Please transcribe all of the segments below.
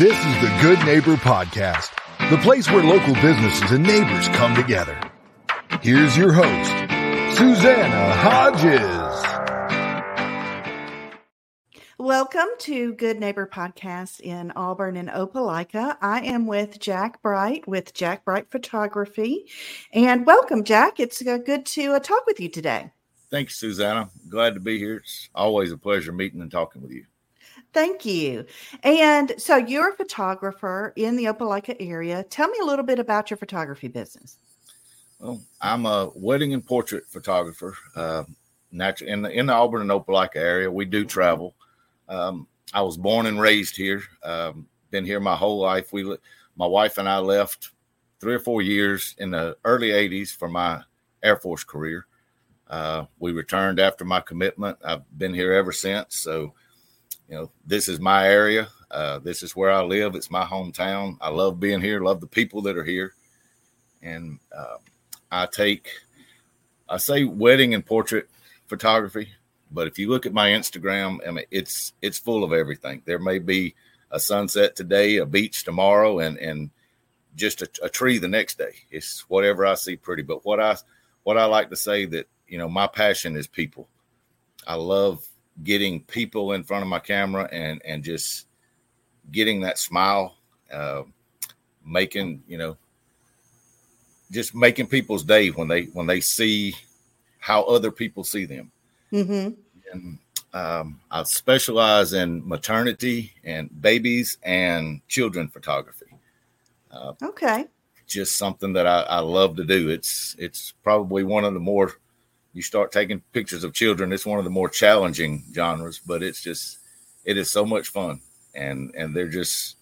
This is the Good Neighbor Podcast, the place where local businesses and neighbors come together. Here's your host, Susanna Hodges. Welcome to Good Neighbor Podcast in Auburn and Opelika. I am with Jack Bright with Jack Bright Photography. And welcome, Jack. It's uh, good to uh, talk with you today. Thanks, Susanna. Glad to be here. It's always a pleasure meeting and talking with you. Thank you. And so you're a photographer in the Opelika area. Tell me a little bit about your photography business. Well, I'm a wedding and portrait photographer. Uh, in the, in the Auburn and Opelika area, we do travel. Um, I was born and raised here. Um, been here my whole life. We, my wife and I left three or four years in the early '80s for my Air Force career. Uh, we returned after my commitment. I've been here ever since. So you know, this is my area. Uh, this is where I live. It's my hometown. I love being here. Love the people that are here, and uh, I take, I say wedding and portrait photography, but if you look at my Instagram, I mean, it's it's full of everything. There may be a sunset today, a beach tomorrow, and and just a, a tree the next day. It's whatever I see pretty. But what I what I like to say that you know my passion is people. I love getting people in front of my camera and and just getting that smile, uh, making you know, just making people's day when they when they see how other people see them. Mm-hmm. And um, I specialize in maternity and babies and children photography. Uh, okay, just something that I, I love to do. It's it's probably one of the more you start taking pictures of children, it's one of the more challenging genres, but it's just it is so much fun. And and they're just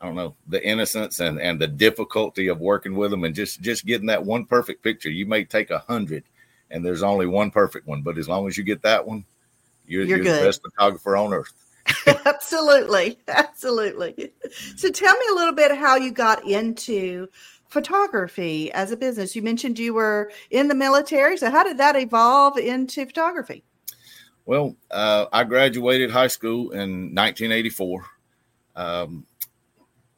I don't know, the innocence and and the difficulty of working with them and just just getting that one perfect picture. You may take a hundred and there's only one perfect one, but as long as you get that one, you're, you're, you're the best photographer on earth. absolutely. Absolutely. So tell me a little bit how you got into photography as a business? You mentioned you were in the military. So, how did that evolve into photography? Well, uh, I graduated high school in 1984. Um,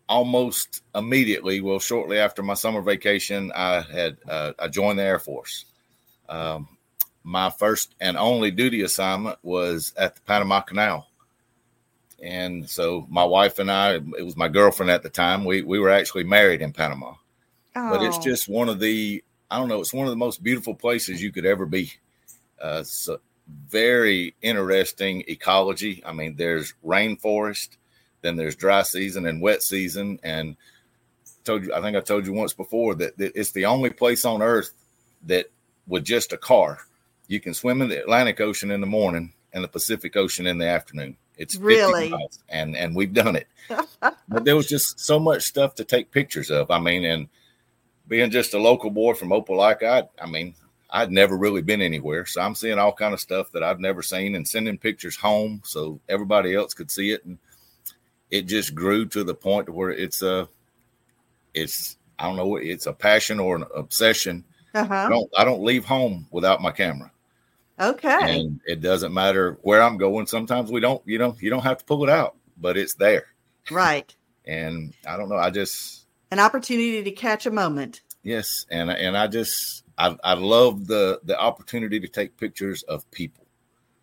almost immediately, well, shortly after my summer vacation, I had uh, I joined the Air Force. Um, my first and only duty assignment was at the Panama Canal. And so my wife and I, it was my girlfriend at the time. We we were actually married in Panama. Oh. But it's oh. just one of the I don't know. It's one of the most beautiful places you could ever be. Uh, so very interesting ecology. I mean, there's rainforest, then there's dry season and wet season, and told you. I think I told you once before that, that it's the only place on Earth that with just a car you can swim in the Atlantic Ocean in the morning and the Pacific Ocean in the afternoon. It's really and and we've done it. but there was just so much stuff to take pictures of. I mean, and being just a local boy from Opelika, I, I mean, I'd never really been anywhere, so I'm seeing all kind of stuff that I've never seen and sending pictures home so everybody else could see it, and it just grew to the point where it's a, it's I don't know, it's a passion or an obsession. Uh-huh. I don't I don't leave home without my camera. Okay. And it doesn't matter where I'm going. Sometimes we don't, you know, you don't have to pull it out, but it's there. Right. and I don't know. I just an opportunity to catch a moment. Yes, and and I just I I love the the opportunity to take pictures of people.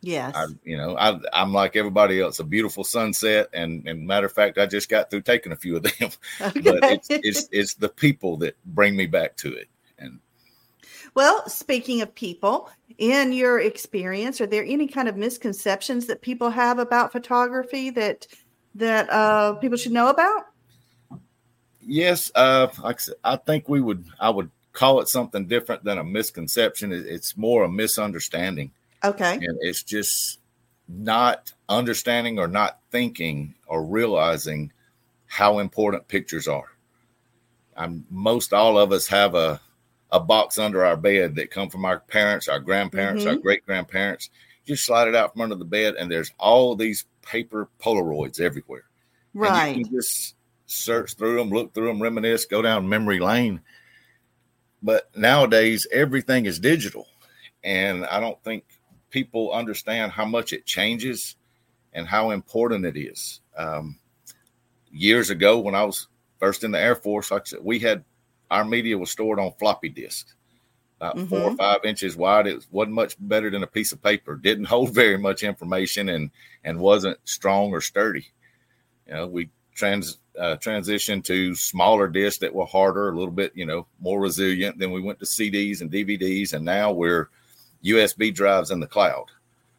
Yes, I, you know I I'm like everybody else. A beautiful sunset, and and matter of fact, I just got through taking a few of them. Okay. but it's, it's it's the people that bring me back to it. And well, speaking of people, in your experience, are there any kind of misconceptions that people have about photography that that uh, people should know about? Yes, uh, like I, said, I think we would. I would call it something different than a misconception. It's more a misunderstanding. Okay, and it's just not understanding or not thinking or realizing how important pictures are. I'm, most all of us have a a box under our bed that come from our parents, our grandparents, mm-hmm. our great grandparents. You slide it out from under the bed, and there's all these paper Polaroids everywhere. Right. And you can just search through them, look through them, reminisce, go down memory lane. But nowadays, everything is digital. And I don't think people understand how much it changes and how important it is. Um, years ago when I was first in the Air Force, like I said, we had our media was stored on floppy disks, about mm-hmm. four or five inches wide. It wasn't much better than a piece of paper. Didn't hold very much information and and wasn't strong or sturdy. You know, we trans uh, transitioned to smaller discs that were harder, a little bit, you know, more resilient. Then we went to CDs and DVDs, and now we're USB drives in the cloud.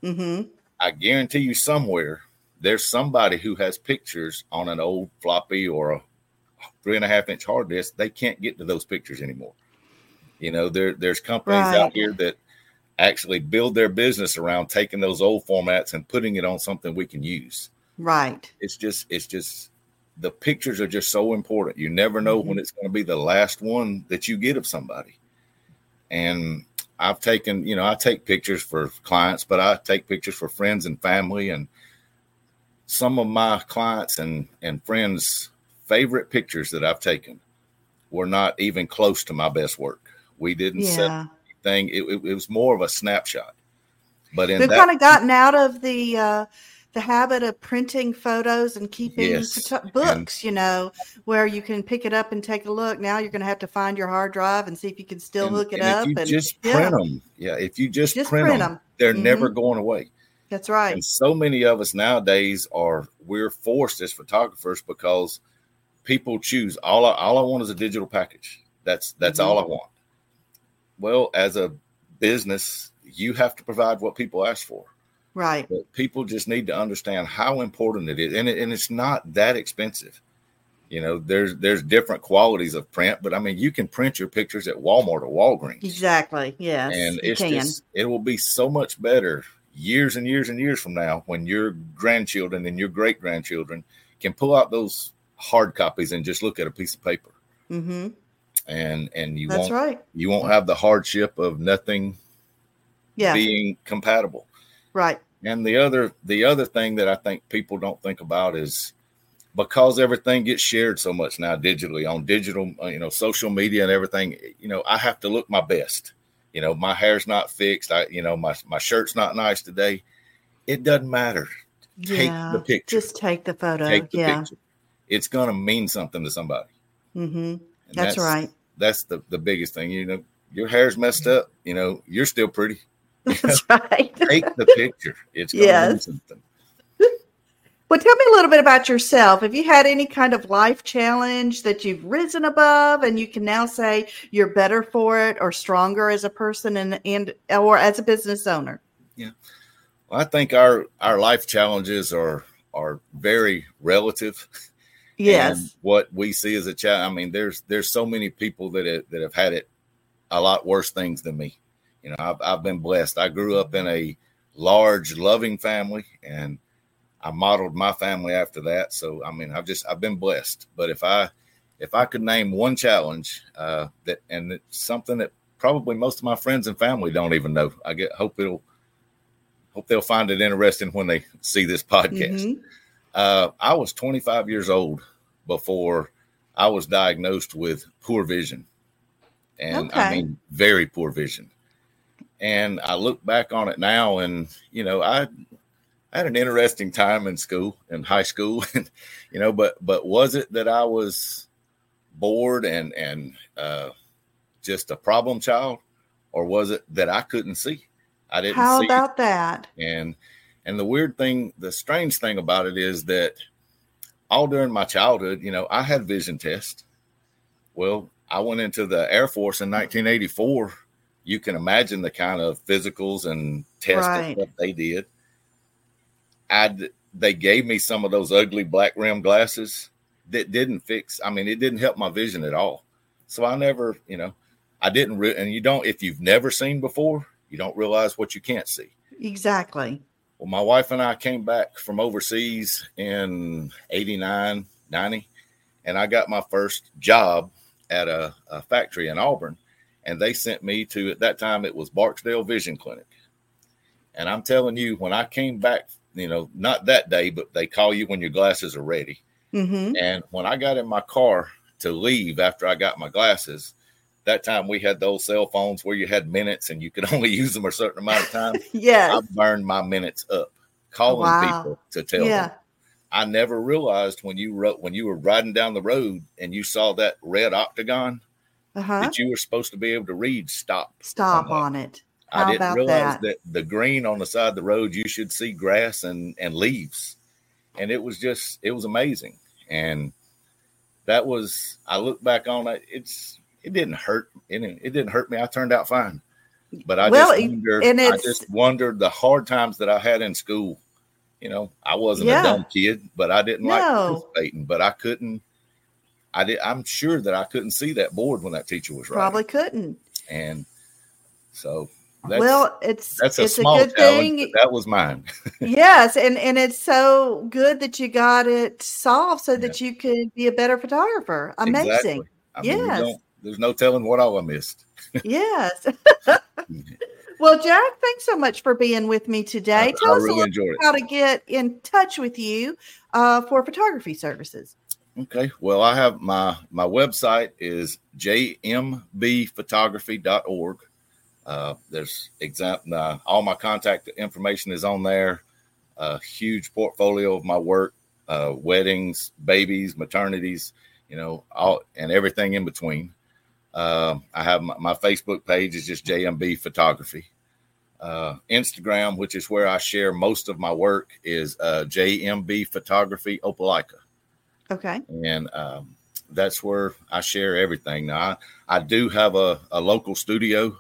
Mm-hmm. I guarantee you, somewhere there's somebody who has pictures on an old floppy or a three and a half inch hard disk. They can't get to those pictures anymore. You know, there there's companies right. out here that actually build their business around taking those old formats and putting it on something we can use. Right. It's just it's just the pictures are just so important. You never know mm-hmm. when it's going to be the last one that you get of somebody. And I've taken, you know, I take pictures for clients, but I take pictures for friends and family. And some of my clients and, and friends' favorite pictures that I've taken were not even close to my best work. We didn't yeah. set anything, it, it, it, was more of a snapshot. But in we've kind of gotten out of the, uh, the habit of printing photos and keeping yes. books, and, you know, where you can pick it up and take a look. Now you're going to have to find your hard drive and see if you can still and, hook it and up. If you and just print yeah. them, yeah. If you just, just print, print them, them, they're mm-hmm. never going away. That's right. And so many of us nowadays are we're forced as photographers because people choose all. I, all I want is a digital package. That's that's mm-hmm. all I want. Well, as a business, you have to provide what people ask for. Right. But people just need to understand how important it is, and it, and it's not that expensive. You know, there's there's different qualities of print, but I mean, you can print your pictures at Walmart or Walgreens. Exactly. Yes. And it's just it will be so much better years and years and years from now when your grandchildren and your great grandchildren can pull out those hard copies and just look at a piece of paper. Mm-hmm. And and you That's won't right. you won't have the hardship of nothing yeah. being compatible. Right. And the other the other thing that I think people don't think about is because everything gets shared so much now digitally on digital, uh, you know, social media and everything. You know, I have to look my best. You know, my hair's not fixed. I, you know, my my shirt's not nice today. It doesn't matter. Take the picture. Just take the photo. Take the yeah. picture. It's gonna mean something to somebody. Mm-hmm. That's, that's right. That's the the biggest thing. You know, your hair's messed up. You know, you're still pretty. That's right. Take the picture. It's going yes. to something. Well, tell me a little bit about yourself. Have you had any kind of life challenge that you've risen above and you can now say you're better for it or stronger as a person and, and or as a business owner? Yeah. Well, I think our our life challenges are are very relative. Yes. And what we see as a challenge, I mean, there's there's so many people that that have had it a lot worse things than me. You know, I've, I've been blessed. I grew up in a large, loving family, and I modeled my family after that. So, I mean, I've just I've been blessed. But if I if I could name one challenge uh, that, and it's something that probably most of my friends and family don't even know, I get hope it'll hope they'll find it interesting when they see this podcast. Mm-hmm. Uh, I was 25 years old before I was diagnosed with poor vision, and okay. I mean very poor vision. And I look back on it now, and you know, I, I had an interesting time in school, in high school, and you know, but but was it that I was bored and and uh, just a problem child, or was it that I couldn't see? I didn't. How about it. that? And and the weird thing, the strange thing about it is that all during my childhood, you know, I had vision tests. Well, I went into the Air Force in 1984 you can imagine the kind of physicals and tests right. that they did. I they gave me some of those ugly black rim glasses that didn't fix. I mean, it didn't help my vision at all. So I never, you know, I didn't. Re- and you don't if you've never seen before, you don't realize what you can't see. Exactly. Well, my wife and I came back from overseas in 89, 90, and I got my first job at a, a factory in Auburn and they sent me to at that time it was Barksdale Vision Clinic. And I'm telling you, when I came back, you know, not that day, but they call you when your glasses are ready. Mm-hmm. And when I got in my car to leave after I got my glasses, that time we had those cell phones where you had minutes and you could only use them a certain amount of time. yeah. I burned my minutes up calling wow. people to tell yeah. them. I never realized when you wrote when you were riding down the road and you saw that red octagon Uh-huh. that you were supposed to be able to read stop. Stop on on it. How I didn't about realize that? that? the green on the side of the road you should see grass and and leaves, and it was just it was amazing. And that was I look back on it. It's it didn't hurt. It didn't, it didn't hurt me. I turned out fine. But I Well, just wondered. and I just wondered the hard times that I had in school. You know, I wasn't Yeah. a dumb kid, but I didn't like No. participating. But I couldn't. I did. I'm sure that I couldn't see that board when that teacher was writing. Probably couldn't. And so that's, well, it's that's a it's small a good thing. that was mine. yes, and and it's so good that you got it solved so that you could be a better photographer. Amazing. Exactly. I mean, Yes. there's no telling what all I missed. yes. well, Jack, thanks so much for being with me today. I, Tell I us a really little enjoyed it. how to get in touch with you uh, for photography services. Okay. Well, I have my my website is jmbphotography.org. Uh, there's uh, all my contact information is on there. A huge portfolio of my work, uh, weddings, babies, maternities, you know, all and everything in between. Uh, I have my, my Facebook page is just JMB Photography. Uh, Instagram, which is where I share most of my work, is uh, JMB Photography Opelika Okay. and um, that's where I share everything. Now, I, I do have a, a local studio,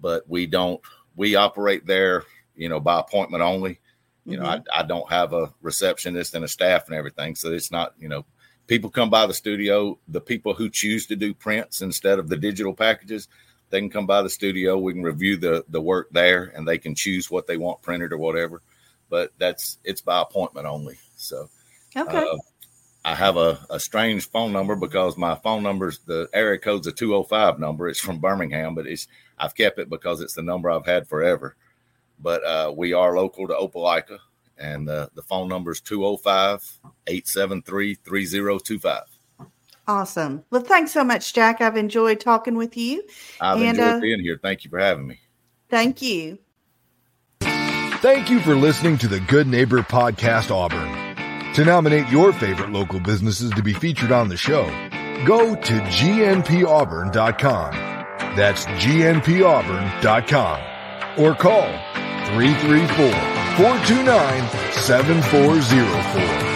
but we don't we operate there, you know, by appointment only. You know, I, I don't have a receptionist and a staff and everything, so it's not you know people come by the studio. The people who choose to do prints instead of the digital packages, they can come by the studio. We can review the the work there, and they can choose what they want printed or whatever. But that's it's by appointment only. So. Okay. Uh, I have a, a strange phone number because my phone number's the area code's a 205 number. It's from Birmingham, but it's I've kept it because it's the number I've had forever. But uh, we are local to Opelika, and uh, the phone number is 205 873 3025. awesome. Well, thanks so much, Jack. I've enjoyed talking with you. I've And, enjoyed uh, being here. Thank you for having me. Thank you. Thank you for listening to the Good Neighbor Podcast Auburn. To nominate your favorite local businesses to be featured on the show, go to gnpauburn.com. That's gnpauburn.com. Or call 334 429 7404.